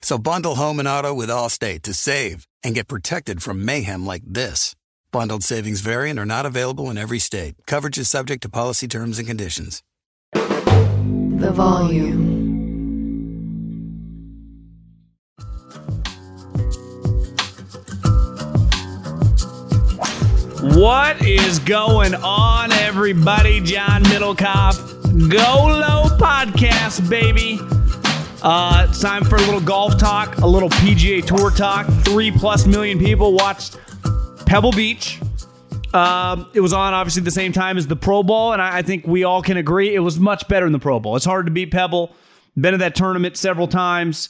So bundle home and auto with Allstate to save and get protected from mayhem like this. Bundled savings variant are not available in every state. Coverage is subject to policy terms and conditions. The volume. What is going on, everybody? John Middelkoop, Go Low Podcast, baby. Uh, it's time for a little golf talk, a little PGA Tour talk. Three plus million people watched Pebble Beach. Um, it was on obviously the same time as the Pro Bowl, and I, I think we all can agree it was much better than the Pro Bowl. It's hard to beat Pebble. Been to that tournament several times.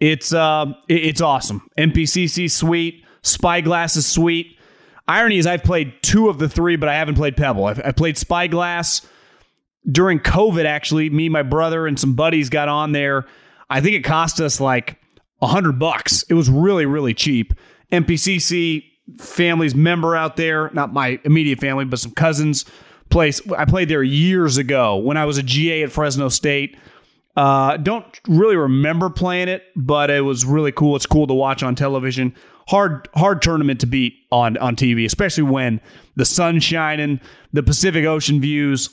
It's uh, it- it's awesome. MPCC sweet. Spyglass is sweet. Irony is I've played two of the three, but I haven't played Pebble. I've, I played Spyglass during COVID. Actually, me, my brother, and some buddies got on there. I think it cost us like a hundred bucks. It was really really cheap. MPCC family's member out there, not my immediate family, but some cousins. Place I played there years ago when I was a GA at Fresno State. Uh, don't really remember playing it, but it was really cool. It's cool to watch on television. Hard, hard tournament to beat on on TV, especially when the sun's shining, the Pacific Ocean views.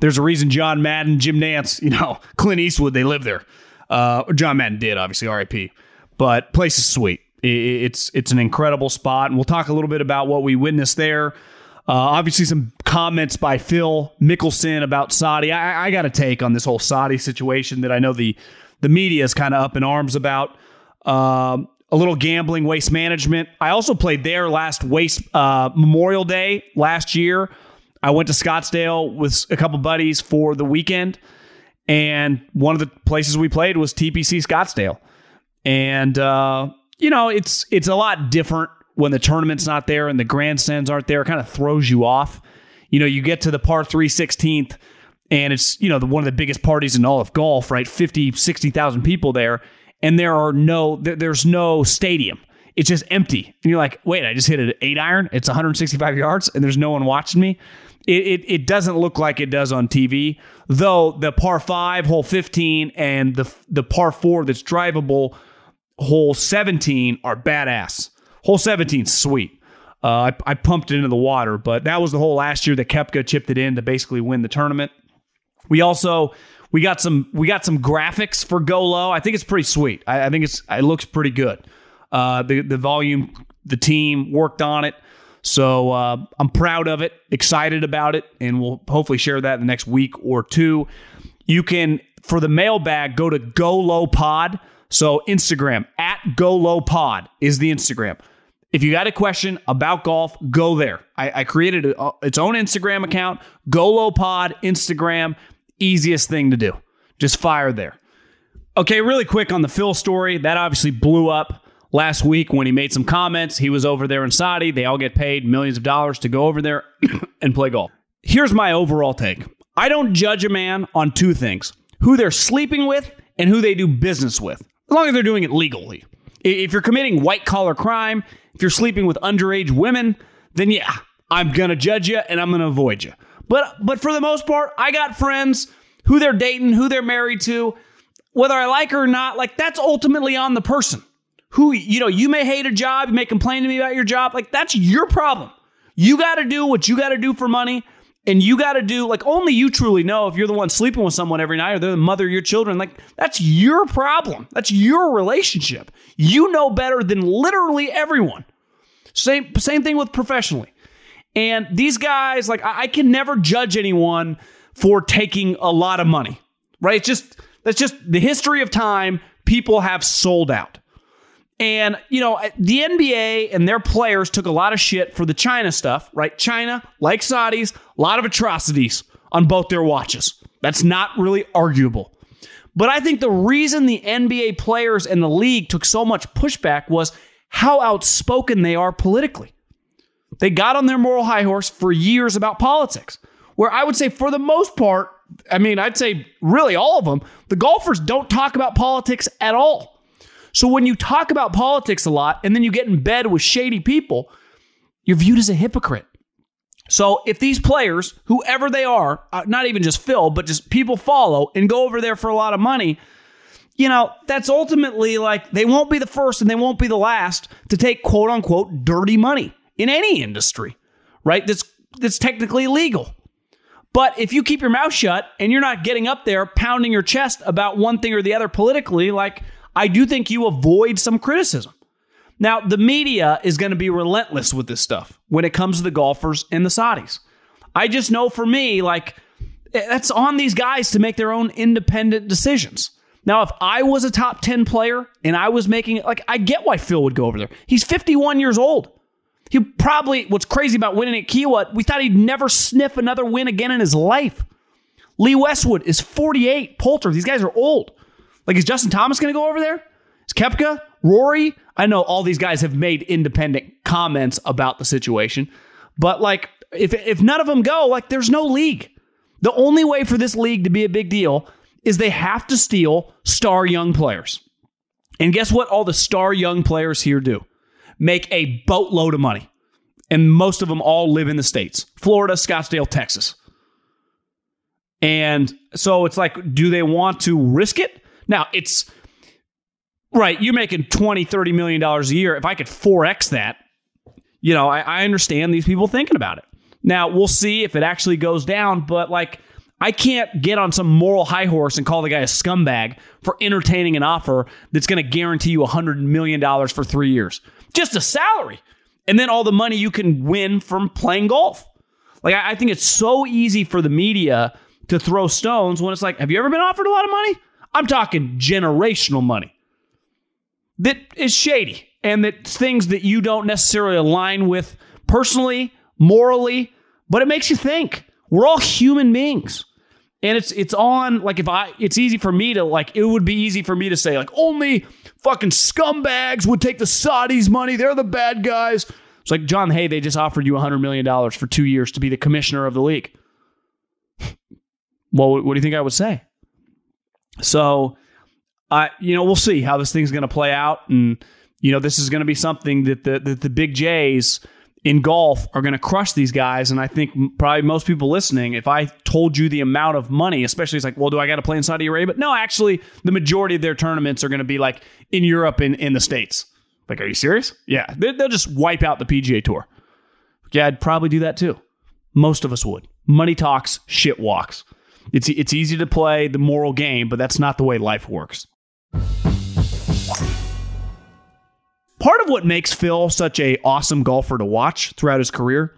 There's a reason John Madden, Jim Nantz, you know, Clint Eastwood, they live there. Uh, John Madden did, obviously, RIP. But place is sweet. It's it's an incredible spot, and we'll talk a little bit about what we witnessed there. Uh, obviously, some comments by Phil Mickelson about Saudi. I, I got a take on this whole Saudi situation that I know the the media is kind of up in arms about. Um, a little gambling, waste management. I also played there last waste uh, Memorial Day last year. I went to Scottsdale with a couple buddies for the weekend, and one of the places we played was TPC Scottsdale. And uh, you know, it's it's a lot different when the tournament's not there and the grandstands aren't there. It kind of throws you off. You know, you get to the par 3 16th and it's, you know, the, one of the biggest parties in all of golf, right? 50, 60,000 people there and there are no there, there's no stadium. It's just empty. And you're like, "Wait, I just hit an 8 iron. It's 165 yards and there's no one watching me." It, it, it doesn't look like it does on TV, though the par 5 hole 15 and the the par 4 that's drivable hole 17 are badass. Hole 17 's sweet. Uh, I, I pumped it into the water, but that was the hole last year that Koepka chipped it in to basically win the tournament. We also we got some we got some graphics for Go Low. I think it's pretty sweet. I, I think it's it looks pretty good. Uh, the the volume, the team worked on it, so uh, I'm proud of it, excited about it, and we'll hopefully share that in the next week or two. You can for the mailbag go to Go Low Pod. So Instagram at Go Low Pod is the Instagram. If you got a question about golf, go there. I, I created a, its own Instagram account, Go Low Pod Instagram. Easiest thing to do. Just fire there. Okay, really quick on the Phil story. That obviously blew up last week when he made some comments. He was over there in Saudi. They all get paid millions of dollars to go over there and play golf. Here's my overall take I don't judge a man on two things who they're sleeping with and who they do business with, as long as they're doing it legally. If you're committing white collar crime, if you're sleeping with underage women, then yeah, I'm gonna judge you and I'm gonna avoid you. But but for the most part, I got friends who they're dating, who they're married to, whether I like her or not. Like that's ultimately on the person. Who you know, you may hate a job, you may complain to me about your job. Like that's your problem. You got to do what you got to do for money, And you got to do like only you truly know if you're the one sleeping with someone every night or they're the mother of your children. Like that's your problem. That's your relationship. You know better than literally everyone. Same same thing with professionally. And these guys, like I, I can never judge anyone for taking a lot of money. Right? It's just that's just the history of time. People have sold out. And, you know, the NBA and their players took a lot of shit for the China stuff, right? China, like Saudis, a lot of atrocities on both their watches. That's not really arguable. But I think the reason the NBA players and the league took so much pushback was how outspoken they are politically. They got on their moral high horse for years about politics, where I would say, for the most part, I mean, I'd say really all of them, the golfers don't talk about politics at all. So when you talk about politics a lot and then you get in bed with shady people, you're viewed as a hypocrite. So if these players, whoever they are, uh, not even just Phil, but just people follow and go over there for a lot of money, you know, that's ultimately like they won't be the first and they won't be the last to take quote unquote dirty money in any industry, right? That's that's technically illegal. But if you keep your mouth shut and you're not getting up there pounding your chest about one thing or the other politically, like I do think you avoid some criticism. Now, the media is going to be relentless with this stuff when it comes to the golfers and the Saudis. I just know for me, like, eh, that's on these guys to make their own independent decisions. Now, if I was a top 10 player and I was making it, like, I get why Phil would go over there. He's 51 years old. He probably, what's crazy about winning at Kiawah, we thought he'd never sniff another win again in his life. Lee Westwood is 48. Poulter, these guys are old. Like, is Justin Thomas going to go over there? Is Koepka? Rory? I know all these guys have made independent comments about the situation, but like, if if none of them go, like, there's no league. The only way for this league to be a big deal is they have to steal star young players. And guess what? All the star young players here do make a boatload of money. And most of them all live in the States Florida, Scottsdale, Texas. And so it's like, do they want to risk it? Now, it's right, you're making 20, 30 million dollars a year. If I could 4x that, you know, I, I understand these people thinking about it. Now, we'll see if it actually goes down, but like, I can't get on some moral high horse and call the guy a scumbag for entertaining an offer that's going to guarantee you $100 million for three years. Just a salary. And then all the money you can win from playing golf. Like, I, I think it's so easy for the media to throw stones when it's like, have you ever been offered a lot of money? I'm talking generational money that is shady and that things that you don't necessarily align with personally, morally, but it makes you think. We're all human beings. And it's it's on like if I it's easy for me to like it would be easy for me to say like only fucking scumbags would take the Saudis money. They're the bad guys. It's like John Hey, they just offered you $100 million for 2 years to be the commissioner of the league. well, what do you think I would say? So, uh, you know, we'll see how this thing's going to play out, and you know, this is going to be something that the that the big Jays in golf are going to crush these guys. And I think probably most people listening, if I told you the amount of money, especially it's like, well, do I got to play in Saudi Arabia? No, actually, the majority of their tournaments are going to be like in Europe and in the States. Like, are you serious? Yeah, they'll just wipe out the PGA Tour. Yeah, I'd probably do that too. Most of us would. Money talks, shit walks. It's it's easy to play the moral game, but that's not the way life works. Part of what makes Phil such a awesome golfer to watch throughout his career,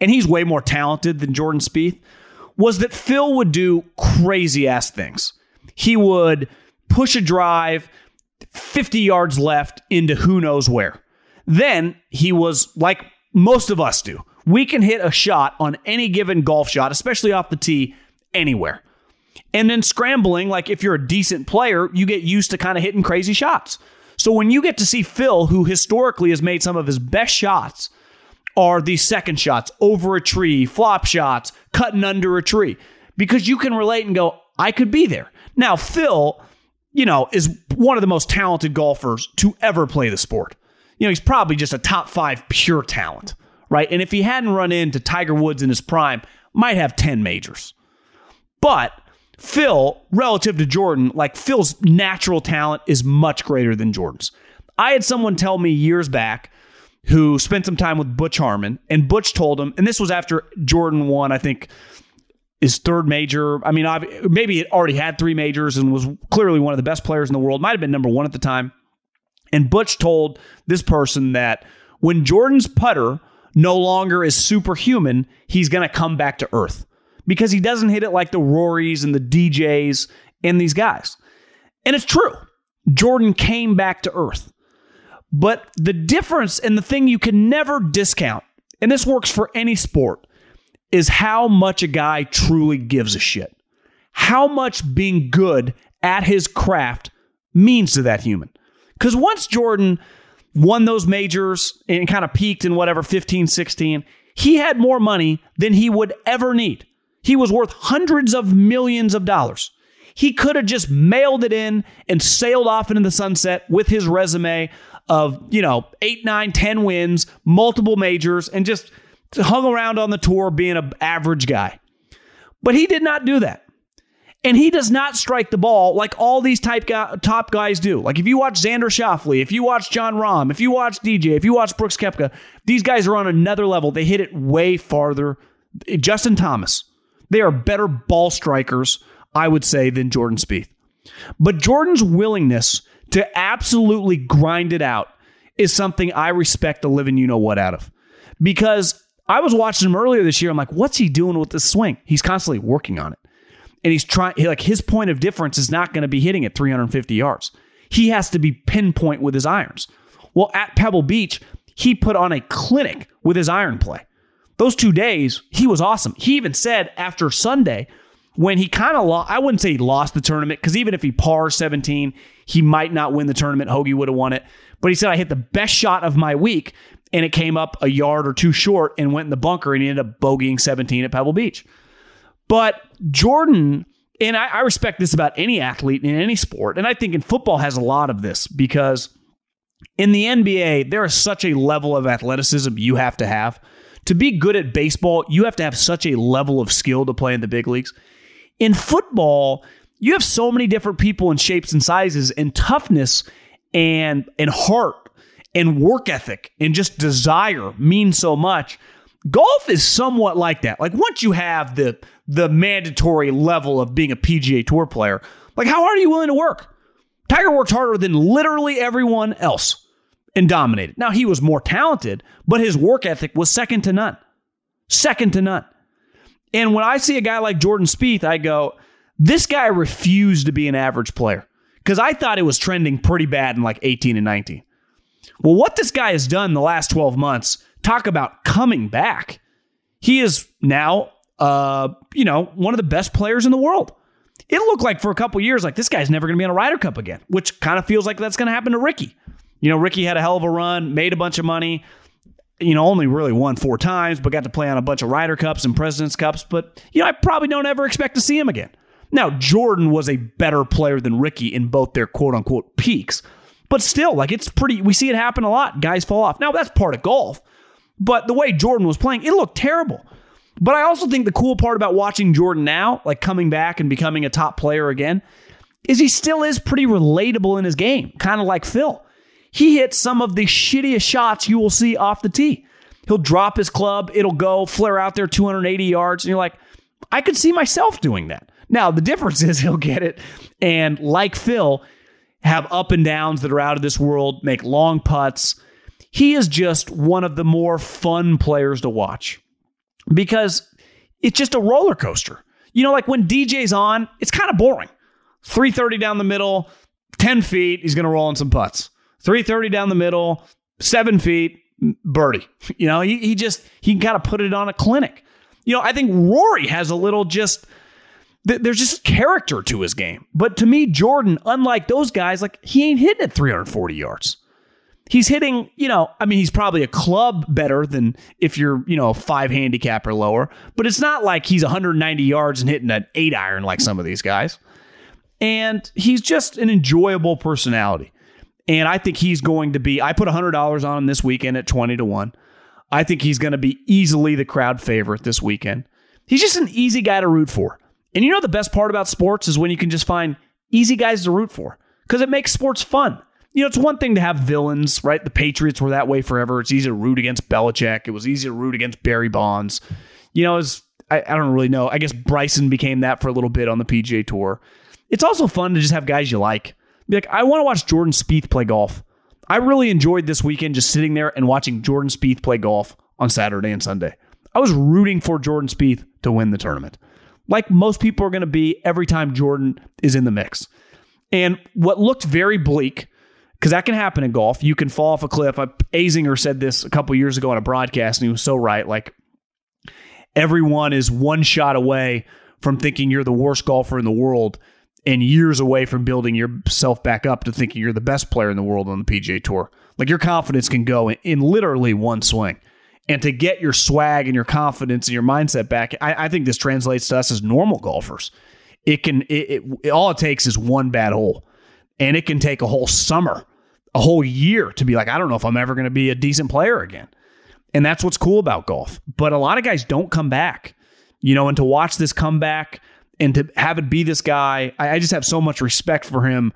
and he's way more talented than Jordan Spieth, was that Phil would do crazy ass things. He would push a drive 50 yards left into who knows where. Then he was like most of us do. We can hit a shot on any given golf shot, especially off the tee, anywhere. And then scrambling, like if you're a decent player, you get used to kind of hitting crazy shots. So when you get to see Phil, who historically has made some of his best shots, are these second shots over a tree, flop shots, cutting under a tree, because you can relate and go, I could be there. Now, Phil, you know, is one of the most talented golfers to ever play the sport. You know, he's probably just a top five pure talent, right? And if he hadn't run into Tiger Woods in his prime, might have 10 majors. But Phil, relative to Jordan, like Phil's natural talent is much greater than Jordan's. I had someone tell me years back who spent some time with Butch Harmon, and Butch told him, and this was after Jordan won, I think, his third major. I mean, maybe it already had three majors and was clearly one of the best players in the world. Might have been number one at the time. And Butch told this person that when Jordan's putter no longer is superhuman, he's going to come back to earth because he doesn't hit it like the Rorys and the DJs and these guys. And it's true. Jordan came back to earth. But the difference and the thing you can never discount, and this works for any sport, is how much a guy truly gives a shit. How much being good at his craft means to that human. Because once Jordan won those majors and kind of peaked in whatever 15, 16, he had more money than he would ever need. He was worth hundreds of millions of dollars. He could have just mailed it in and sailed off into the sunset with his resume of, you know, eight, nine, ten wins, multiple majors, and just hung around on the tour being an average guy. But he did not do that. And he does not strike the ball like all these type guy, top guys do. Like if you watch Xander Schauffele, if you watch Jon Rahm, if you watch DJ, if you watch Brooks Koepka, these guys are on another level. They hit it way farther. Justin Thomas, they are better ball strikers, I would say, than Jordan Spieth. But Jordan's willingness to absolutely grind it out is something I respect the living you know what out of. Because I was watching him earlier this year. I'm like, what's he doing with this swing? He's constantly working on it. And he's trying, like, his point of difference is not going to be hitting at 350 yards. He has to be pinpoint with his irons. Well, at Pebble Beach, he put on a clinic with his iron play. Those two days, he was awesome. He even said after Sunday, when he kind of lost, I wouldn't say he lost the tournament because even if he pars 17, he might not win the tournament. Hoge would have won it. But he said, I hit the best shot of my week and it came up a yard or two short and went in the bunker and he ended up bogeying 17 at Pebble Beach. But Jordan, and I, I respect this about any athlete in any sport, and I think in football has a lot of this because in the NBA, there is such a level of athleticism you have to have. To be good at baseball, you have to have such a level of skill to play in the big leagues. In football, you have so many different people in shapes and sizes and toughness and and heart and work ethic and just desire mean so much. Golf is somewhat like that. Like once you have the the mandatory level of being a PGA Tour player, like how hard are you willing to work? Tiger worked harder than literally everyone else and dominated. Now he was more talented, but his work ethic was second to none. Second to none. And when I see a guy like Jordan Spieth, I go, this guy refused to be an average player because I thought it was trending pretty bad in like 18 and 19. Well, what this guy has done the last 12 months, talk about coming back. He is now, uh, you know, one of the best players in the world. It looked like for a couple years, like this guy's never going to be on a Ryder Cup again, which kind of feels like that's going to happen to Ricky. You know, Ricky had a hell of a run, made a bunch of money. You know, only really won four times, but got to play on a bunch of Ryder Cups and President's Cups. But, you know, I probably don't ever expect to see him again. Now, Jordan was a better player than Ricky in both their quote unquote peaks. But still, like it's pretty, we see it happen a lot. Guys fall off. Now, that's part of golf. But the way Jordan was playing, it looked terrible. But I also think the cool part about watching Jordan now, like coming back and becoming a top player again, is he still is pretty relatable in his game, kind of like Phil. He hits some of the shittiest shots you will see off the tee. He'll drop his club, it'll go flare out there 280 yards, and you're like, I could see myself doing that. Now, the difference is he'll get it, and like Phil, have up and downs that are out of this world, make long putts. He is just one of the more fun players to watch because it's just a roller coaster. You know, like when DJ's on, it's kind of boring. 330 down the middle, 10 feet, he's going to roll in some putts. 330 down the middle, seven feet, birdie. You know, he, he just, he kind of put it on a clinic. You know, I think Rory has a little just there's just character to his game. But to me, Jordan, unlike those guys, like he ain't hitting at 340 yards. He's hitting, you know, I mean, he's probably a club better than if you're, you know, a five handicap or lower, but it's not like he's 190 yards and hitting an eight iron like some of these guys. And he's just an enjoyable personality. And I think he's going to be, I put $100 on him this weekend at 20 to 1. I think he's going to be easily the crowd favorite this weekend. He's just an easy guy to root for. And you know the best part about sports is when you can just find easy guys to root for because it makes sports fun. you know, it's one thing to have villains, right? The Patriots were that way forever. It's easy to root against Belichick. It was easy to root against Barry Bonds. You know, it's I, I don't really know. I guess Bryson became that for a little bit on the PGA Tour. It's also fun to just have guys you like. Be like, I want to watch Jordan Spieth play golf. I really enjoyed this weekend just sitting there and watching Jordan Spieth play golf on Saturday and Sunday. I was rooting for Jordan Spieth to win the tournament, like most people are going to be every time Jordan is in the mix. And what looked very bleak, because that can happen in golf, you can fall off a cliff. Uh, Azinger said this a couple years ago on a broadcast, and he was so right. Like everyone is one shot away from thinking you're the worst golfer in the world and years away from building yourself back up to thinking you're the best player in the world on the PGA Tour. Like your confidence can go in, in literally one swing. And to get your swag and your confidence and your mindset back, I, I think this translates to us as normal golfers. It can, it, it, all it takes is one bad hole, and it can take a whole summer, a whole year to be like, I don't know if I'm ever going to be a decent player again. And that's what's cool about golf. But a lot of guys don't come back, you know, and to watch this comeback and to have it be this guy, I, I just have so much respect for him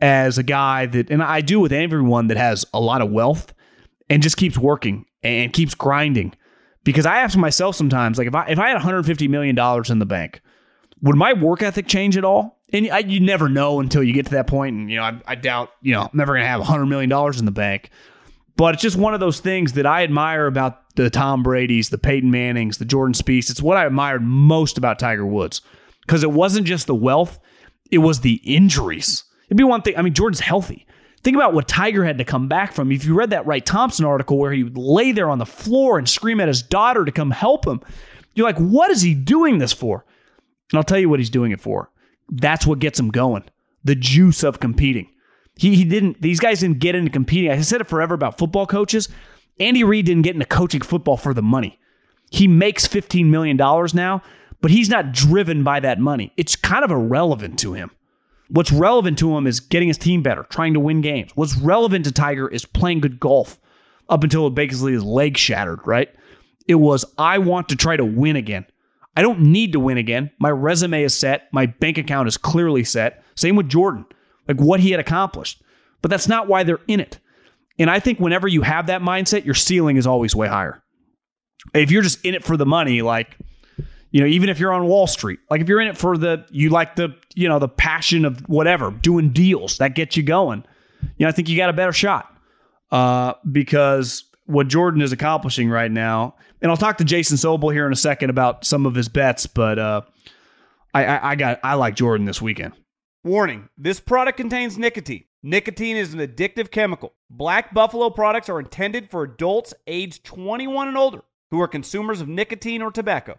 as a guy that, and I do with everyone that has a lot of wealth and just keeps working and keeps grinding. Because I ask myself sometimes, like if I if I had 150 million dollars in the bank, would my work ethic change at all? And I, you never know until you get to that point. And you know, I, I doubt you know I'm never going to have 100 million dollars in the bank. But it's just one of those things that I admire about the Tom Brady's, the Peyton Mannings, the Jordan Spieths. It's what I admired most about Tiger Woods because it wasn't just the wealth; it was the injuries. It'd be one thing. I mean, Jordan's healthy. Think about what Tiger had to come back from. If you read that Wright Thompson article where he would lay there on the floor and scream at his daughter to come help him, you're like, what is he doing this for? And I'll tell you what he's doing it for. That's what gets him going. The juice of competing. He, he didn't, these guys didn't get into competing. I said it forever about football coaches. Andy Reid didn't get into coaching football for the money. He makes $15 million now, but he's not driven by that money. It's kind of irrelevant to him. What's relevant to him is getting his team better, trying to win games. What's relevant to Tiger is playing good golf up until his leg shattered, right? It was, I want to try to win again. I don't need to win again. My resume is set. My bank account is clearly set. Same with Jordan like what he had accomplished. But that's not why they're in it. And I think whenever you have that mindset, your ceiling is always way higher. If you're just in it for the money, like, you know, even if you're on Wall Street, like if you're in it for the, you like the, you know, the passion of whatever, doing deals that gets you going, you know, I think you got a better shot uh, because what Jordan is accomplishing right now, and I'll talk to Jason Sobel here in a second about some of his bets, but uh, I, I, I got, I like Jordan this weekend. Warning this product contains nicotine. Nicotine is an addictive chemical. Black Buffalo products are intended for adults aged 21 and older who are consumers of nicotine or tobacco.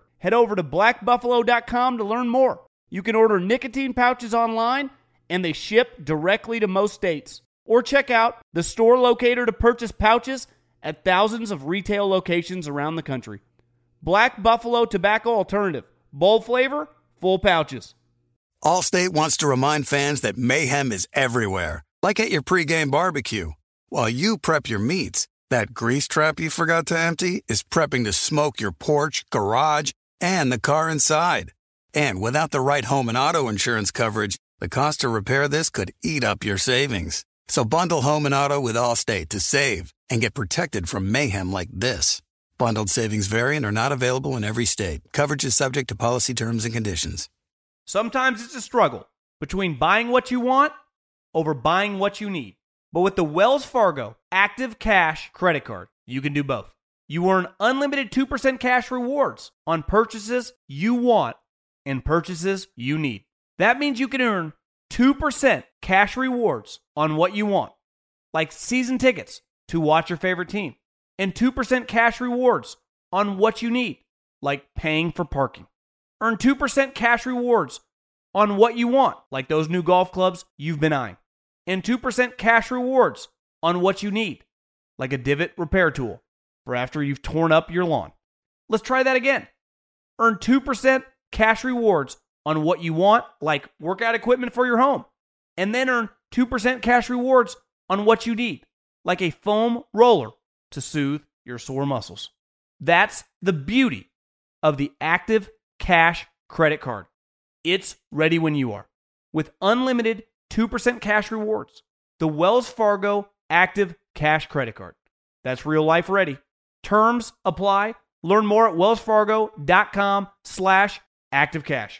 head over to blackbuffalo.com to learn more. You can order nicotine pouches online, and they ship directly to most states. Or check out the store locator to purchase pouches at thousands of retail locations around the country. Black Buffalo Tobacco Alternative. Bold flavor, full pouches. Allstate wants to remind fans that mayhem is everywhere like at your pregame barbecue. While you prep your meats, that grease trap you forgot to empty is prepping to smoke your porch, garage, and the car inside. And without the right home and auto insurance coverage, the cost to repair this could eat up your savings. So bundle home and auto with Allstate to save and get protected from mayhem like this. Bundled savings variant are not available in every state. Coverage is subject to policy terms and conditions. Sometimes it's a struggle between buying what you want over buying what you need. But with the Wells Fargo Active Cash credit card, You can do both. You earn unlimited 2% cash rewards on purchases you want and purchases you need. That means you can earn 2% cash rewards on what you want, like season tickets to watch your favorite team, and 2% cash rewards on what you need, like paying for parking. Earn 2% cash rewards on what you want, like those new golf clubs you've been eyeing, and 2% cash rewards on what you need, like a divot repair tool for after you've torn up your lawn. Let's try that again. Earn 2% cash rewards on what you want, like workout equipment for your home, and then earn 2% cash rewards on what you need, like a foam roller to soothe your sore muscles. That's the beauty of the Active Cash credit card. It's ready when you are. With unlimited 2% cash rewards, the Wells Fargo Active Cash credit card. That's real life ready. Terms apply. Learn more at wellsfargo.com slash activecash.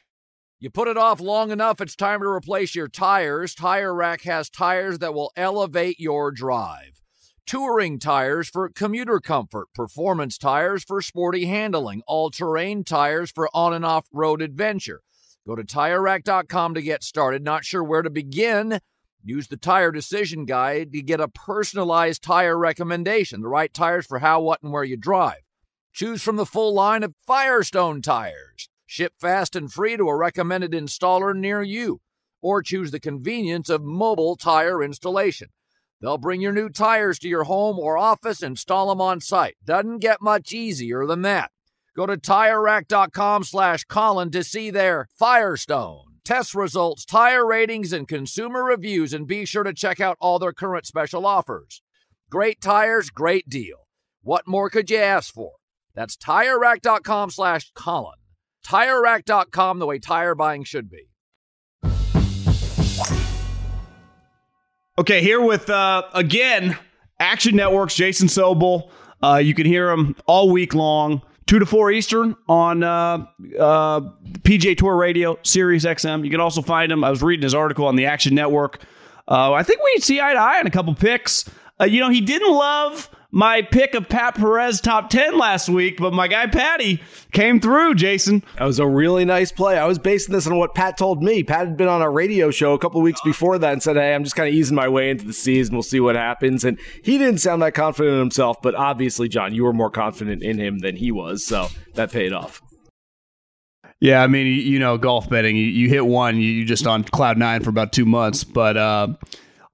You put it off long enough, it's time to replace your tires. Tire Rack has tires that will elevate your drive. Touring tires for commuter comfort, performance tires for sporty handling, all terrain tires for on and off road adventure. Go to tirerack.com to get started. Not sure where to begin? Use the Tire Decision Guide to get a personalized tire recommendation, the right tires for how, what, and where you drive. Choose from the full line of Firestone tires. Ship fast and free to a recommended installer near you. Or choose the convenience of mobile tire installation. They'll bring your new tires to your home or office, and install them on site. Doesn't get much easier than that. Go to TireRack.com slash Colin to see their Firestone test results, tire ratings, and consumer reviews, and be sure to check out all their current special offers. Great tires, great deal. What more could you ask for? That's TireRack.com slash Colin. TireRack.com, the way tire buying should be. Okay, here with, uh, again, Action Network's Jason Sobel. Uh, you can hear him all week long, 2 to 4 Eastern on uh, uh, PGA Tour Radio, Sirius XM. You can also find him. I was reading his article on the Action Network. Uh, I think we see eye to eye on a couple picks. Uh, you know, he didn't love my pick of Pat Perez top 10 last week, but my guy Patty came through, Jason. That was a really nice play. I was basing this on what Pat told me. Pat had been on a radio show a couple weeks before that and said, Hey, I'm just kind of easing my way into the season. We'll see what happens. And he didn't sound that confident in himself, but obviously, John, you were more confident in him than he was. So that paid off. Yeah, I mean, you know, golf betting, you, you hit one, you just on cloud nine for about two months. But uh,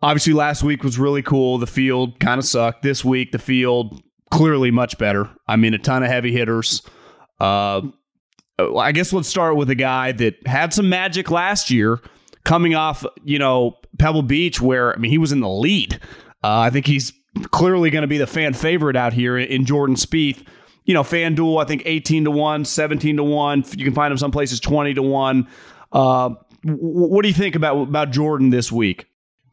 obviously, last week was really cool. The field kind of sucked. This week, the field clearly much better. I mean, a ton of heavy hitters. Uh, I guess let's start with a guy that had some magic last year, coming off, you know, Pebble Beach, where I mean, he was in the lead. Uh, I think he's clearly going to be the fan favorite out here in Jordan Spieth you know, FanDuel, I think 18 to 1, 17 to 1. You can find them some places 20 to 1. Uh, what do you think about about Jordan this week?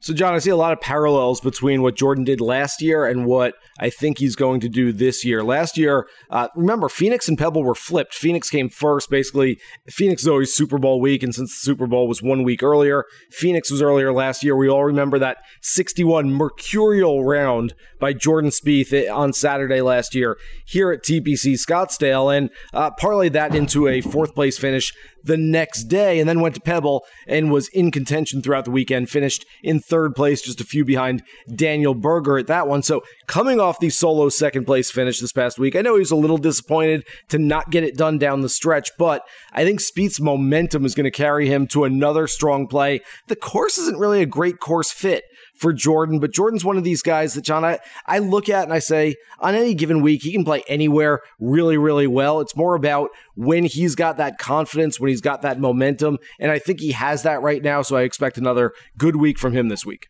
So, John, I see a lot of parallels between what Jordan did last year and what I think he's going to do this year. Last year, uh, remember, Phoenix and Pebble were flipped. Phoenix came first. Basically, Phoenix is always Super Bowl week, and since the Super Bowl was one week earlier, Phoenix was earlier last year. We all remember that 61 mercurial round by Jordan Spieth on Saturday last year here at TPC Scottsdale, and uh, parlayed that into a fourth place finish the next day, and then went to Pebble and was in contention throughout the weekend. Finished in third place, just a few behind Daniel Berger at that one. So coming off the solo second place finish this past week, I know he was a little disappointed to not get it done down the stretch, but I think Spieth's momentum is going to carry him to another strong play. The course isn't really a great course fit for Jordan, but Jordan's one of these guys that, John, I, I look at and I say, on any given week, he can play anywhere really, really well. It's more about when he's got that confidence, when he's got that momentum, and I think he has that right now, so I expect another good week from him this week.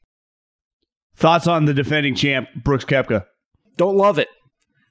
Thoughts on the defending champ, Brooks Koepka? Don't love it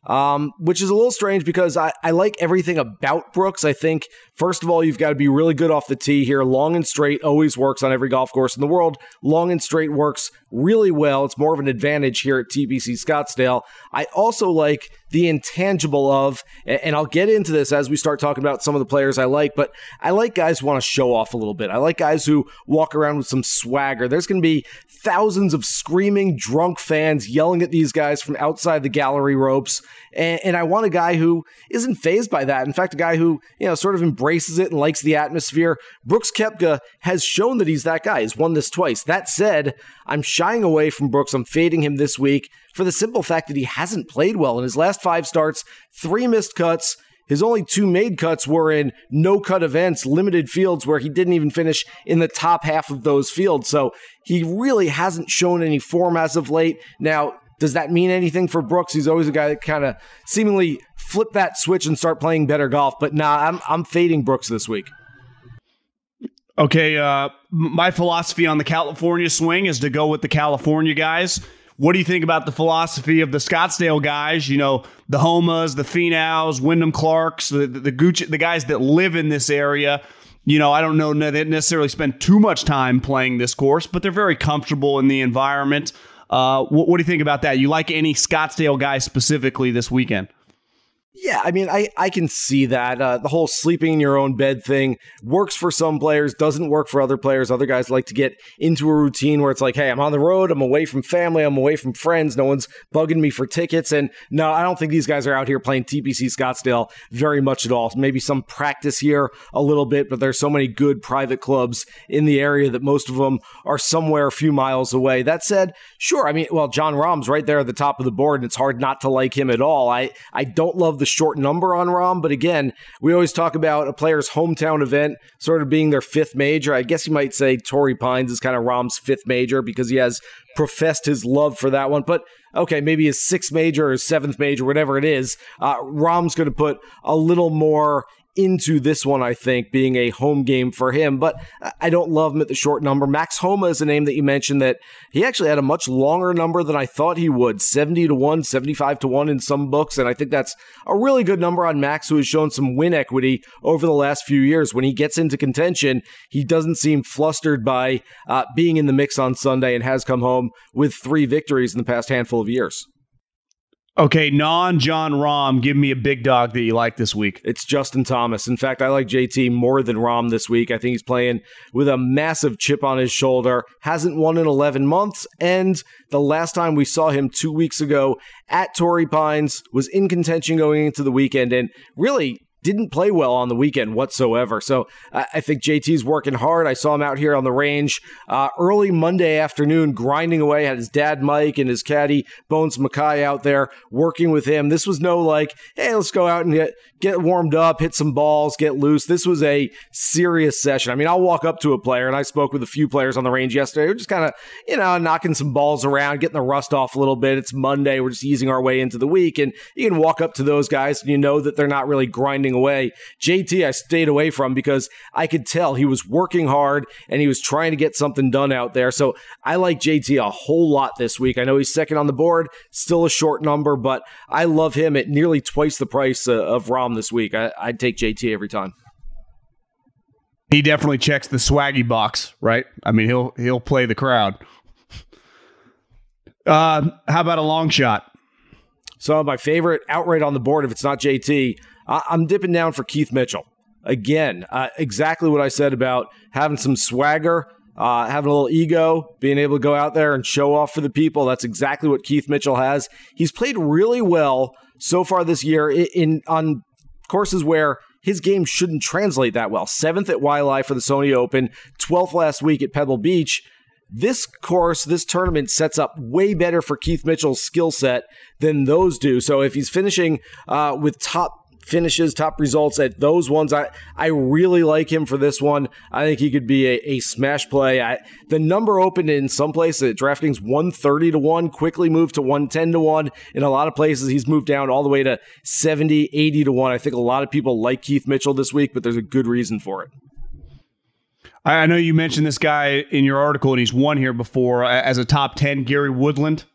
um, which is a little strange because I, I like everything about Brooks. I think, first of all, you've got to be really good off the tee here. Long and straight always works on every golf course in the world. Long and straight works really well. It's more of an advantage here at TPC Scottsdale. I also like the intangible of, and I'll get into this as we start talking about some of the players I like, but I like guys who want to show off a little bit. I like guys who walk around with some swagger. There's going to be thousands of screaming, drunk fans yelling at these guys from outside the gallery ropes. And, and, I want a guy who isn't phased by that. In fact, a guy who, you know, sort of embraces it and likes the atmosphere. Brooks Koepka has shown that he's that guy. He's won this twice. That said, I'm shying away from Brooks. I'm fading him this week for the simple fact that he hasn't played well in his last five starts, three missed cuts. His only two made cuts were in no cut events, limited fields where he didn't even finish in the top half of those fields. So he really hasn't shown any form as of late. Now, does that mean anything for Brooks? He's always a guy that kind of seemingly flip that switch and start playing better golf. But nah, I'm I'm fading Brooks this week. Okay, uh, my philosophy on the California swing is to go with the California guys. What do you think about the philosophy of the Scottsdale guys? You know, the Homas, the Finaus, Wyndham Clarks, the the, the Gucci, the guys that live in this area. You know, I don't know they necessarily spend too much time playing this course, but they're very comfortable in the environment. Uh, what, what do you think about that? You like any Scottsdale guys specifically this weekend? Yeah, I mean, I, I can see that. Uh, the whole sleeping in your own bed thing works for some players, doesn't work for other players. Other guys like to get into a routine where it's like, hey, I'm on the road, I'm away from family, I'm away from friends, no one's bugging me for tickets. And no, I don't think these guys are out here playing TPC Scottsdale very much at all. Maybe some practice here a little bit, but there's so many good private clubs in the area that most of them are somewhere a few miles away. That said, sure, I mean, well, Jon Rahm's right there at the top of the board, and it's hard not to like him at all. I, I don't love the short number on Rahm. but again, we always talk about a player's hometown event sort of being their fifth major. I guess you might say Torrey Pines is kind of Rahm's fifth major because he has professed his love for that one. But okay, maybe his sixth major or seventh major, whatever it is, uh, Rahm's going to put a little more into this one, I think, being a home game for him. But I don't love him at the short number. Max Homa is a name that you mentioned that he actually had a much longer number than I thought he would 70 to 1, 75 to 1 in some books. And I think that's a really good number on Max, who has shown some win equity over the last few years. When he gets into contention, he doesn't seem flustered by uh, being in the mix on Sunday and has come home with three victories in the past handful of years. Okay, non John Rahm, give me a big dog that you like this week. It's Justin Thomas. In fact, I like JT more than Rahm this week. I think he's playing with a massive chip on his shoulder. Hasn't won in 11 months. And the last time we saw him two weeks ago at Torrey Pines was in contention going into the weekend and really didn't play well on the weekend whatsoever. So I think JT's working hard. I saw him out here on the range uh, early Monday afternoon, grinding away. Had his dad Mike and his caddy Bones Mackay out there working with him. This was no like, hey, let's go out and get get warmed up, hit some balls, get loose. This was a serious session. I mean, I'll walk up to a player, and I spoke with a few players on the range yesterday. We're just kind of, you know, knocking some balls around, getting the rust off a little bit. It's Monday. We're just easing our way into the week, and you can walk up to those guys, and you know that they're not really grinding away. JT, I stayed away from because I could tell he was working hard and he was trying to get something done out there. So I like JT a whole lot this week. I know he's second on the board, still a short number, but I love him at nearly twice the price uh, of of Rahm this week. I, I'd take JT every time. He definitely checks the swaggy box, right? I mean, he'll he'll play the crowd. Uh, how about a long shot? So my favorite outright on the board, if it's not JT, I'm dipping down for Keith Mitchell. Again, uh, exactly what I said about having some swagger, uh, having a little ego, being able to go out there and show off for the people. That's exactly what Keith Mitchell has. He's played really well so far this year in, in on courses where his game shouldn't translate that well. Seventh at Waialae for the Sony Open, 12th last week at Pebble Beach. This course, this tournament sets up way better for Keith Mitchell's skill set than those do. So if he's finishing uh, with top finishes, top results at those ones. I, I really like him for this one. I think he could be a, a smash play. I, the number opened in some places at DraftKings 130 to 1, quickly moved to 110 to 1. In a lot of places, he's moved down all the way to 70, 80 to 1. I think a lot of people like Keith Mitchell this week, but there's a good reason for it. I know you mentioned this guy in your article, and he's won here before as a top 10, Gary Woodland.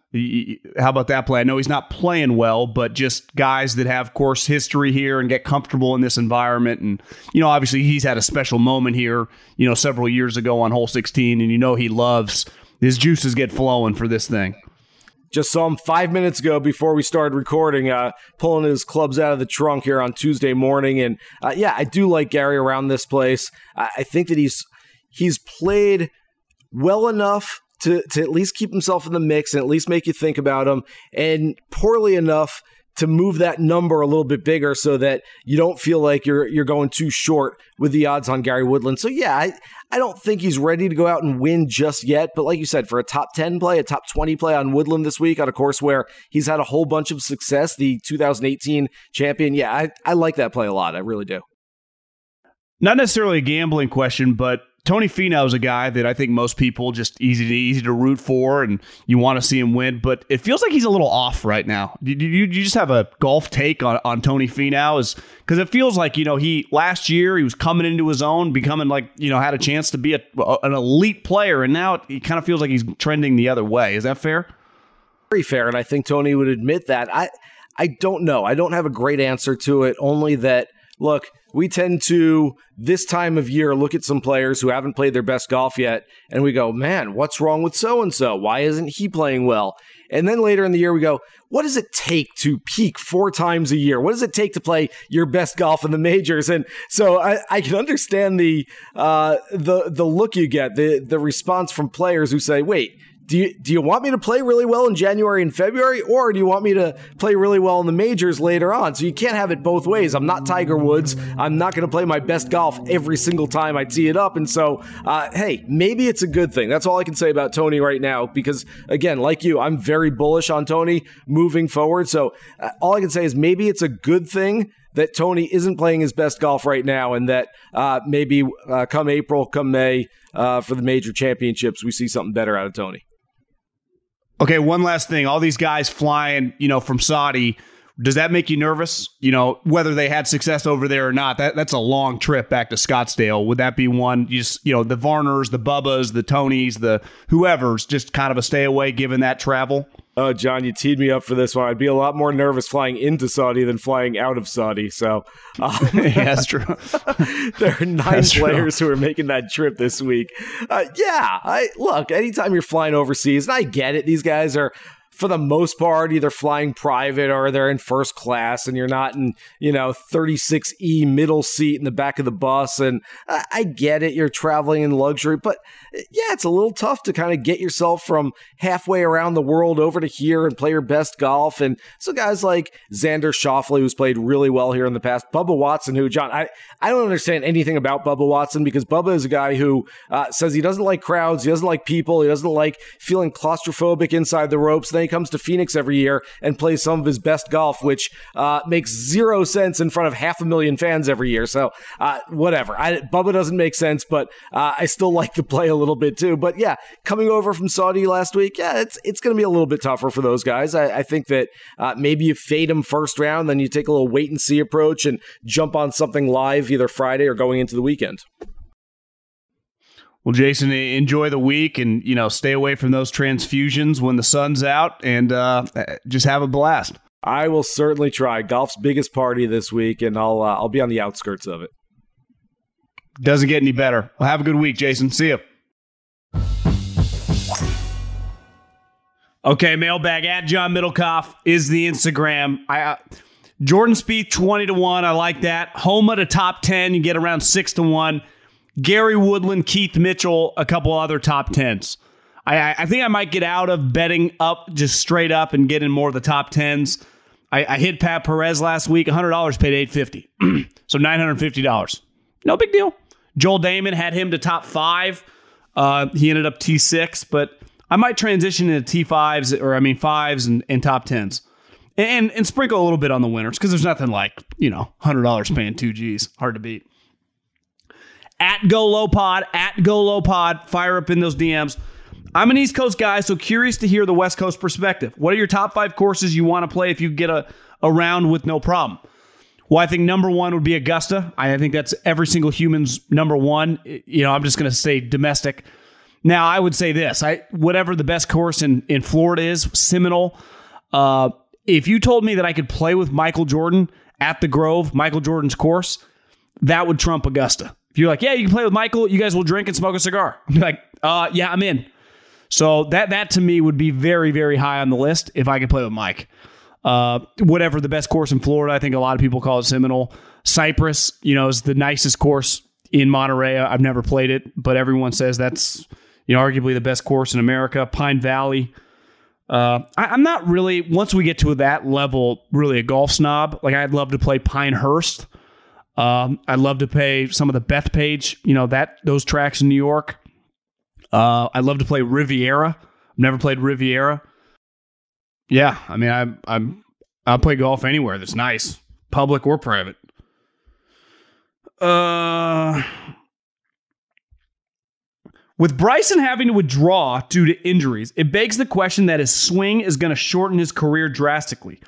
How about that play? I know he's not playing well, but just guys that have course history here and get comfortable in this environment. And, you know, obviously he's had a special moment here, you know, several years ago on hole 16, and you know he loves his juices get flowing for this thing. just saw him five minutes ago before we started recording, uh, pulling his clubs out of the trunk here on Tuesday morning. And uh, yeah, I do like Gary around this place. I, I think that he's he's played well enough to to at least keep himself in the mix and at least make you think about him, and poorly enough to move that number a little bit bigger so that you don't feel like you're you're going too short with the odds on Gary Woodland. So yeah, I, I don't think he's ready to go out and win just yet. But like you said, for a top 10 play, a top 20 play on Woodland this week on a course where he's had a whole bunch of success, the 2018 champion, yeah, I, I like that play a lot. I really do. Not necessarily a gambling question, but Tony Finau is a guy that I think most people just easy to easy to root for, and you want to see him win. But it feels like he's a little off right now. You, you, you just have a golf take on, on Tony Finau is because it feels like you know he last year he was coming into his own, becoming like you know had a chance to be a, an elite player, and now it, it kind of feels like he's trending the other way. Is that fair? Very fair, and I think Tony would admit that. I I don't know. I don't have a great answer to it. Only that look we tend to this time of year look at some players who haven't played their best golf yet and we go, man, what's wrong with so and so? Why isn't he playing well? And then later in the year, we go, what does it take to peak four times a year? What does it take to play your best golf in the majors? And so I, I can understand the uh, the the look you get, the the response from players who say, wait, do you, do you want me to play really well in January and February, or do you want me to play really well in the majors later on? So you can't have it both ways. I'm not Tiger Woods. I'm not going to play my best golf every single time I tee it up. And so, uh, hey, maybe it's a good thing. That's all I can say about Tony right now, because again, like you, I'm very bullish on Tony moving forward. So uh, all I can say is maybe it's a good thing that Tony isn't playing his best golf right now, and that uh, maybe uh, come April, come May uh, for the major championships, we see something better out of Tony. Okay, one last thing. All these guys flying, you know, from Saudi, does that make you nervous? You know, whether they had success over there or not, that that's a long trip back to Scottsdale. Would that be one? You just, you know, the Varners, the Bubbas, the Tonys, the whoever's just kind of a stay away given that travel? Oh, John, you teed me up for this one. I'd be a lot more nervous flying into Saudi than flying out of Saudi. So, um, yeah, that's true. there are nine that's players true. who are making that trip this week. Uh, yeah, I look. Anytime you're flying overseas, and I get it, these guys are for the most part, either flying private or they're in first class and you're not in, you know, 36E middle seat in the back of the bus. And I, I get it, you're traveling in luxury, but yeah, it's a little tough to kind of get yourself from halfway around the world over to here and play your best golf. And so guys like Xander Schauffele, who's played really well here in the past, Bubba Watson, who, John, I, I don't understand anything about Bubba Watson because Bubba is a guy who uh, says he doesn't like crowds, he doesn't like people, he doesn't like feeling claustrophobic inside the ropes. Then he comes to Phoenix every year and plays some of his best golf, which uh, makes zero sense in front of half a million fans every year. So uh, whatever. I, Bubba doesn't make sense, but uh, I still like to play a little bit too. But yeah, coming over from Saudi last week, yeah, it's it's going to be a little bit tougher for those guys. I, I think that uh, maybe you fade them first round, then you take a little wait and see approach and jump on something live either Friday or going into the weekend. Well, Jason, enjoy the week and you know stay away from those transfusions when the sun's out, and uh, just have a blast. I will certainly try. Golf's biggest party this week, and I'll uh, I'll be on the outskirts of it. Doesn't get any better. Well, have a good week, Jason. See you. Okay, mailbag at John Middlekauff is the Instagram. I uh, Jordan Spieth twenty to one. I like that. Homa to top ten. You get around six to one. Gary Woodland, Keith Mitchell, a couple other top tens. I, I think I might get out of betting up just straight up and get in more of the top tens. I, I hit Pat Perez last week, $100 paid 850 So $950. No big deal. Joel Dahmen had him to top five. Uh, he ended up T6, but I might transition into T5s, or I mean, fives and, and top tens. And, and, and sprinkle a little bit on the winners because there's nothing like, you know, $100 paying two G's. Hard to beat at Go Low Pod, at Go Low Pod. Fire up in those DMs. I'm an East Coast guy, so curious to hear the West Coast perspective. What are your top five courses you want to play if you get a, a round with no problem? Well, I think number one would be Augusta. I think that's every single human's number one. You know, I'm just going to say domestic. Now, I would say this: I whatever the best course in in Florida is, Seminole. Uh, if you told me that I could play with Michael Jordan at the Grove, Michael Jordan's course, that would trump Augusta. If you're like, yeah, you can play with Michael, you guys will drink and smoke a cigar. I'm like, uh, yeah, I'm in. So that that to me would be very very high on the list if I could play with Mike. Uh, whatever the best course in Florida, I think a lot of people call it Seminole. Cypress, you know, is the nicest course in Monterey. I've never played it, but everyone says that's you know arguably the best course in America. Pine Valley. Uh, I, am not really once we get to that level, really a golf snob. Like I'd love to play Pinehurst. Um, I'd love to play some of the Bethpage, you know that those tracks in New York. Uh, I'd love to play Riviera. I've never played Riviera. Yeah, I mean, I, I'm I'll play golf anywhere that's nice, public or private. Uh, with Bryson having to withdraw due to injuries, it begs the question that his swing is going to shorten his career drastically.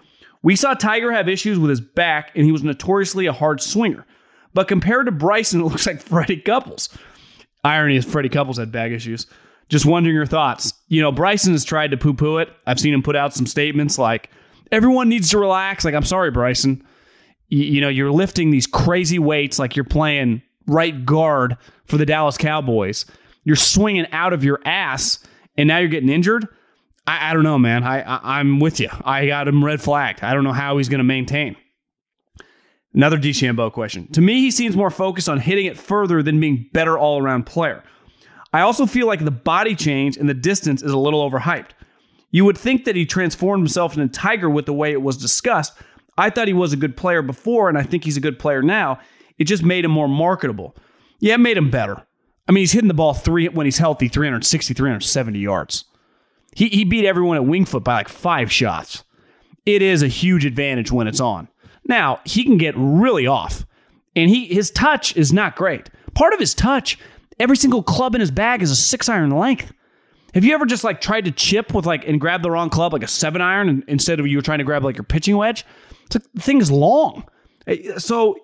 We saw Tiger have issues with his back, and he was notoriously a hard swinger. But compared to Bryson, it looks like Freddie Couples. Irony is Freddie Couples had back issues. Just wondering your thoughts. You know, Bryson has tried to poo poo it. I've seen him put out some statements like, everyone needs to relax. Like, I'm sorry, Bryson. You, you know, you're lifting these crazy weights like you're playing right guard for the Dallas Cowboys. You're swinging out of your ass, and now you're getting injured. I, I don't know, man. I, I I'm with you. I got him red flagged. I don't know how he's going to maintain. Another DeChambeau question. To me, he seems more focused on hitting it further than being better all around player. I also feel like the body change and the distance is a little overhyped. You would think that he transformed himself into Tiger with the way it was discussed. I thought he was a good player before, and I think he's a good player now. It just made him more marketable. Yeah, it made him better. I mean, he's hitting the ball three when he's healthy, 360, 370 yards. He, he beat everyone at Winged Foot by like five shots. It is a huge advantage when it's on. Now, he can get really off, and he his touch is not great. Part of his touch, every single club in his bag is a six iron length. Have you ever just like tried to chip with like and grab the wrong club, like a seven iron, and instead of you were trying to grab like your pitching wedge? It's like, the thing is long. Eh, so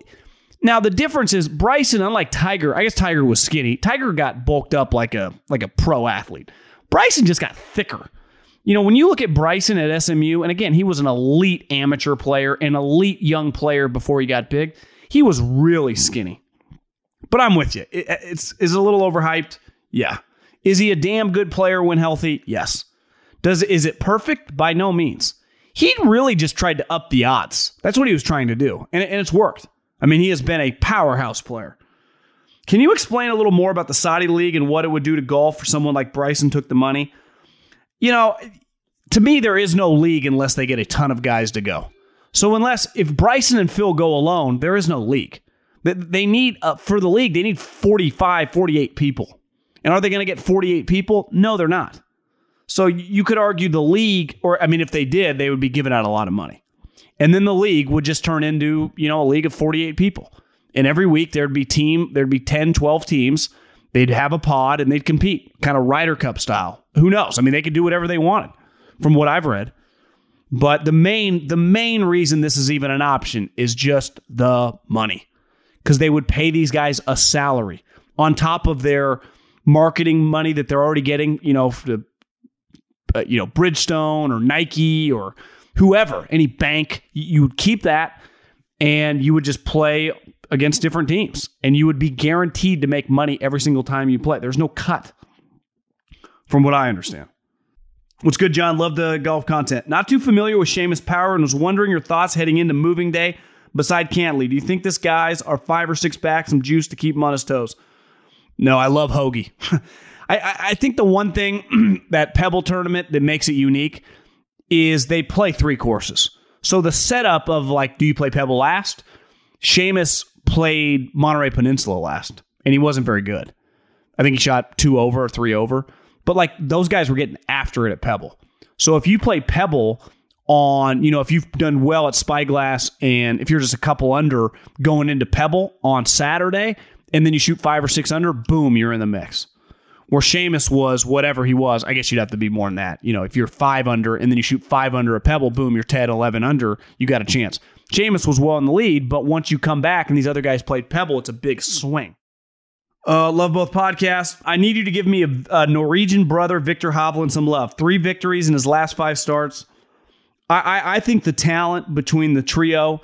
now the difference is Bryson, unlike Tiger, I guess Tiger was skinny. Tiger got bulked up like a like a pro athlete. Bryson just got thicker. You know, when you look at Bryson at SMU, and again, he was an elite amateur player, an elite young player before he got big, he was really skinny. But I'm with you. It, it's is a little overhyped? Yeah. Is he a damn good player when healthy? Yes. Does is it perfect? By no means. He really just tried to up the odds. That's what he was trying to do, and, and it's worked. I mean, he has been a powerhouse player. Can you explain a little more about the Saudi League and what it would do to golf for someone like Bryson took the money? You know, to me, there is no league unless they get a ton of guys to go. So unless if Bryson and Phil go alone, there is no league. They need uh, for the league, they need 45, 48 people. And are they going to get 48 people? No, they're not. So you could argue the league, or I mean, if they did, they would be giving out a lot of money. And then the league would just turn into, you know, a league of 48 people. And every week there'd be team, there'd be 10, 12 teams. They'd have a pod and they'd compete, kind of Ryder Cup style. Who knows? I mean, they could do whatever they wanted from what I've read. But the main the main reason this is even an option is just the money. Cuz they would pay these guys a salary on top of their marketing money that they're already getting, you know, the uh, you know, Bridgestone or Nike or whoever, any bank, you would keep that and you would just play against different teams and you would be guaranteed to make money every single time you play. There's no cut from what I understand. What's good, John? Love the golf content. Not too familiar with Seamus Power and was wondering your thoughts heading into moving day beside Cantlay. Do you think this guy's are five or six back, some juice to keep him on his toes? No, I love Hoagie. I, I think the one thing that Pebble tournament that makes it unique is they play three courses. So the setup of like, do you play Pebble last? Seamus played Monterey Peninsula last, and he wasn't very good. I think he shot two over or three over. But like those guys were getting after it at Pebble. So if you play Pebble on, you know, if you've done well at Spyglass and if you're just a couple under going into Pebble on Saturday and then you shoot five or six under, boom, you're in the mix. Where Seamus was whatever he was, I guess you'd have to be more than that. You know, if you're five under and then you shoot five under a Pebble, boom, you're 10, 11 under, you got a chance. Seamus was well in the lead, but once you come back and these other guys played Pebble, it's a big swing. Uh, love both podcasts. I need you to give me a, a Norwegian brother, Viktor Hovland, some love. Three victories in his last five starts. I, I, I think the talent between the trio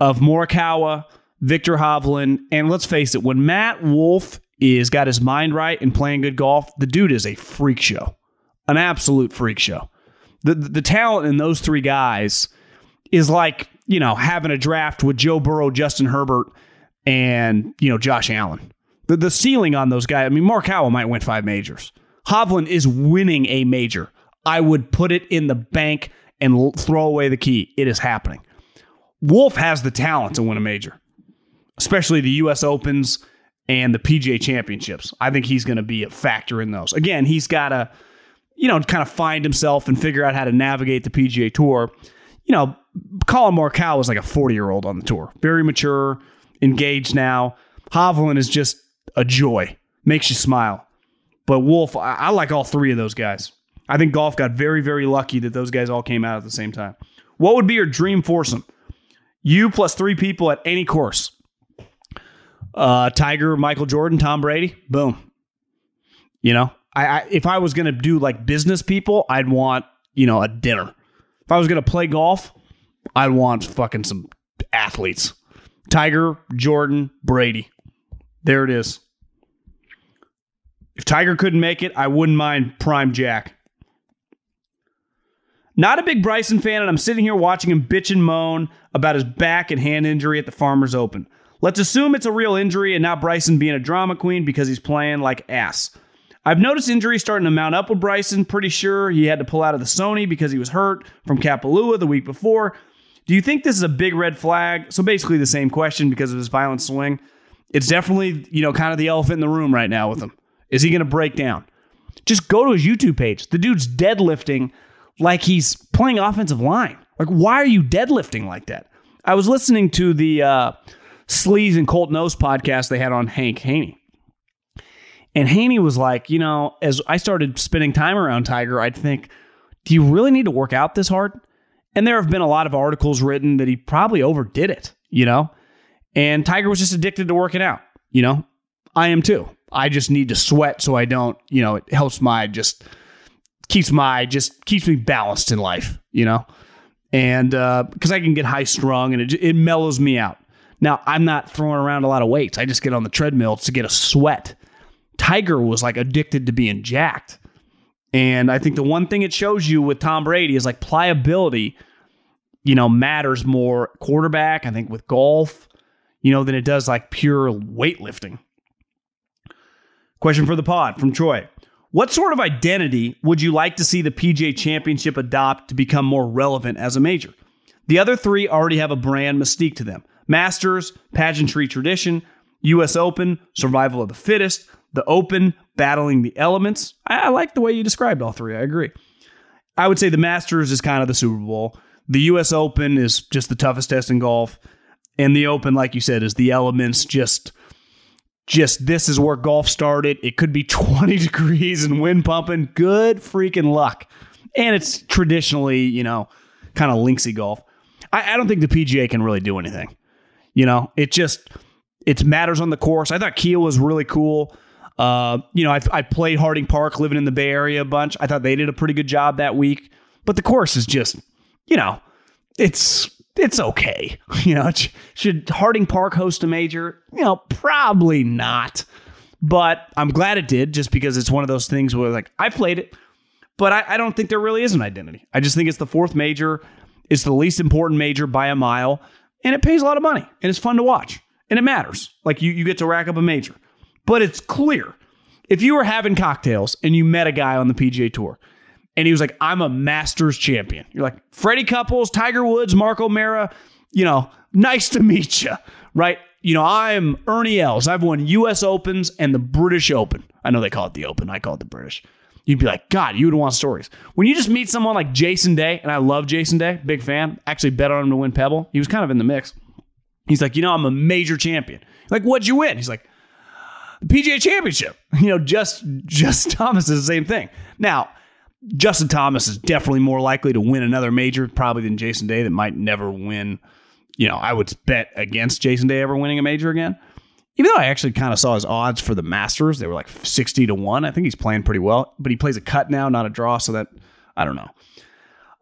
of Morikawa, Viktor Hovland, and let's face it, when Matt Wolff is got his mind right and playing good golf, the dude is a freak show. an absolute freak show. The, the, the talent in those three guys is like, you know, having a draft with Joe Burrow, Justin Herbert, and, you know, Josh Allen. The, the ceiling on those guys, I mean, Morikawa might win five majors. Hovland is winning a major. I would put it in the bank and throw away the key. It is happening. Wolff has the talent to win a major, especially the U.S. Opens and the PGA Championships. I think he's going to be a factor in those. Again, he's got to, you know, kind of find himself and figure out how to navigate the PGA Tour. You know, Collin Morikawa is like a 40 year old on the tour, very mature, engaged now. Hovland is just a joy, makes you smile. But Wolff, I, I like all three of those guys. I think golf got very, very lucky that those guys all came out at the same time. What would be your dream foursome? You plus three people at any course. Uh, Tiger, Michael Jordan, Tom Brady. Boom. You know, I, I if I was going to do like business people, I'd want you know a dinner. If I was going to play golf, I'd want fucking some athletes. Tiger, Jordan, Brady. There it is. If Tiger couldn't make it, I wouldn't mind Prime Jack. Not a big Bryson fan, and I'm sitting here watching him bitch and moan about his back and hand injury at the Farmers Open. Let's assume it's a real injury and not Bryson being a drama queen because he's playing like ass. I've noticed injuries starting to mount up with Bryson. Pretty sure he had to pull out of the Sony because he was hurt from Kapalua the week before. Do you think this is a big red flag? So basically the same question because of his violent swing. It's definitely, you know, kind of the elephant in the room right now with him. Is he going to break down? Just go to his YouTube page. The dude's deadlifting like he's playing offensive line. Like, why are you deadlifting like that? I was listening to the uh, Sleaze and Colt Nose podcast they had on Hank Haney. And Haney was like, you know, as I started spending time around Tiger, I'd think, do you really need to work out this hard? And there have been a lot of articles written that he probably overdid it, you know? And Tiger was just addicted to working out, you know? I am too. I just need to sweat so I don't, you know, it helps my just keeps my just keeps me balanced in life, you know? And because uh, I can get high strung and it, it mellows me out. Now, I'm not throwing around a lot of weights. I just get on the treadmill to get a sweat. Tiger was like addicted to being jacked. And I think the one thing it shows you with Tom Brady is like pliability, you know, matters more quarterback, I think, with golf, you know, than it does like pure weightlifting. Question for the pod from Troy. What sort of identity would you like to see the PGA Championship adopt to become more relevant as a major? The other three already have a brand mystique to them Masters, pageantry tradition, US Open, survival of the fittest, the Open, battling the elements. I, I like the way you described all three. I agree. I would say the Masters is kind of the Super Bowl. The US Open is just the toughest test in golf. And the Open, like you said, is the elements just just this is where golf started. It could be 20 degrees and wind pumping. Good freaking luck. And it's traditionally, you know, kind of linksy golf. I, I, don't think the PGA can really do anything. You know, it just it matters on the course. I thought Kiawah was really cool. Uh, you know, I, I played Harding Park, living in the Bay Area a bunch. I thought they did a pretty good job that week. But the course is just, you know, it's it's okay. You know, should Harding Park host a major? You know, probably not. But I'm glad it did, just because it's one of those things where like I played it, but I, I don't think there really is an identity. I just think it's the fourth major. It's the least important major by a mile, and it pays a lot of money, and it's fun to watch, and it matters. Like you, you get to rack up a major, but it's clear if you were having cocktails and you met a guy on the PGA Tour and he was like, I'm a Masters champion. You're like, Freddie Couples, Tiger Woods, Mark O'Meara, you know, nice to meet you, right? You know, I'm Ernie Els. I've won U.S. Opens and the British Open. I know they call it the Open. I call it the British. You'd be like, God, you would want stories. When you just meet someone like Jason Day, and I love Jason Day, big fan, actually bet on him to win Pebble. He was kind of in the mix. He's like, you know, I'm a major champion. Like, what'd you win? He's like, the PGA Championship. You know, just Justin Thomas is the same thing. Now, Justin Thomas is definitely more likely to win another major probably than Jason Day that might never win. You know, I would bet against Jason Day ever winning a major again. Even though I actually kind of saw his odds for the Masters, they were like 60 to 1. I think he's playing pretty well, but he plays a cut now, not a draw, so that I don't know.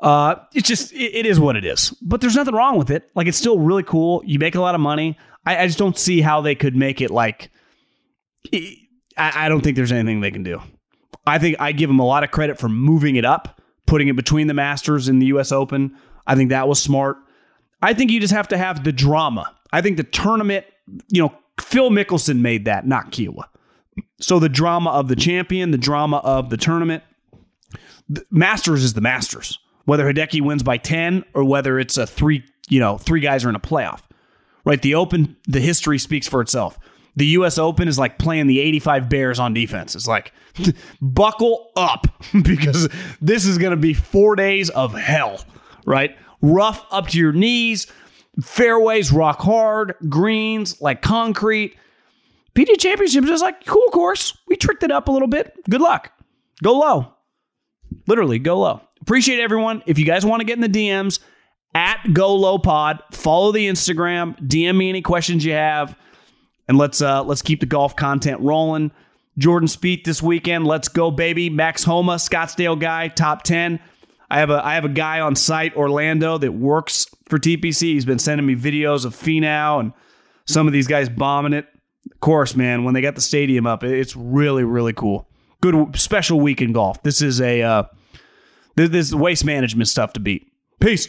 Uh, it's just it, it is what it is. But there's nothing wrong with it. Like it's still really cool. You make a lot of money. I, I just don't see how they could make it like I, I don't think there's anything they can do. I think I give him a lot of credit for moving it up, putting it between the Masters and the US Open. I think that was smart. I think you just have to have the drama. I think the tournament, you know, Phil Mickelson made that, not Kiawah. So the drama of the champion, the drama of the tournament. The Masters is the Masters. Whether Hideki wins by 10 or whether it's a three, you know, three guys are in a playoff. Right? The Open, the history speaks for itself. The US Open is like playing the 85 Bears on defense. It's like buckle up because this is going to be 4 days of hell, right? Rough up to your knees, fairways rock hard, greens like concrete. PGA Championship is just like cool course. We tricked it up a little bit. Good luck. Go low. Literally, go low. Appreciate everyone. If you guys want to get in the DMs at Go Low Pod, follow the Instagram, DM me any questions you have, and let's uh let's keep the golf content rolling. Jordan Spieth this weekend. Let's go, baby. Max Homa, Scottsdale guy, top 10. I have a I have a guy on site, Orlando, that works for TPC. He's been sending me videos of Finau and some of these guys bombing it. Of course, man, when they got the stadium up, it's really, really cool. Good special week in golf. This is a uh, this, this is waste management stuff to beat. Peace.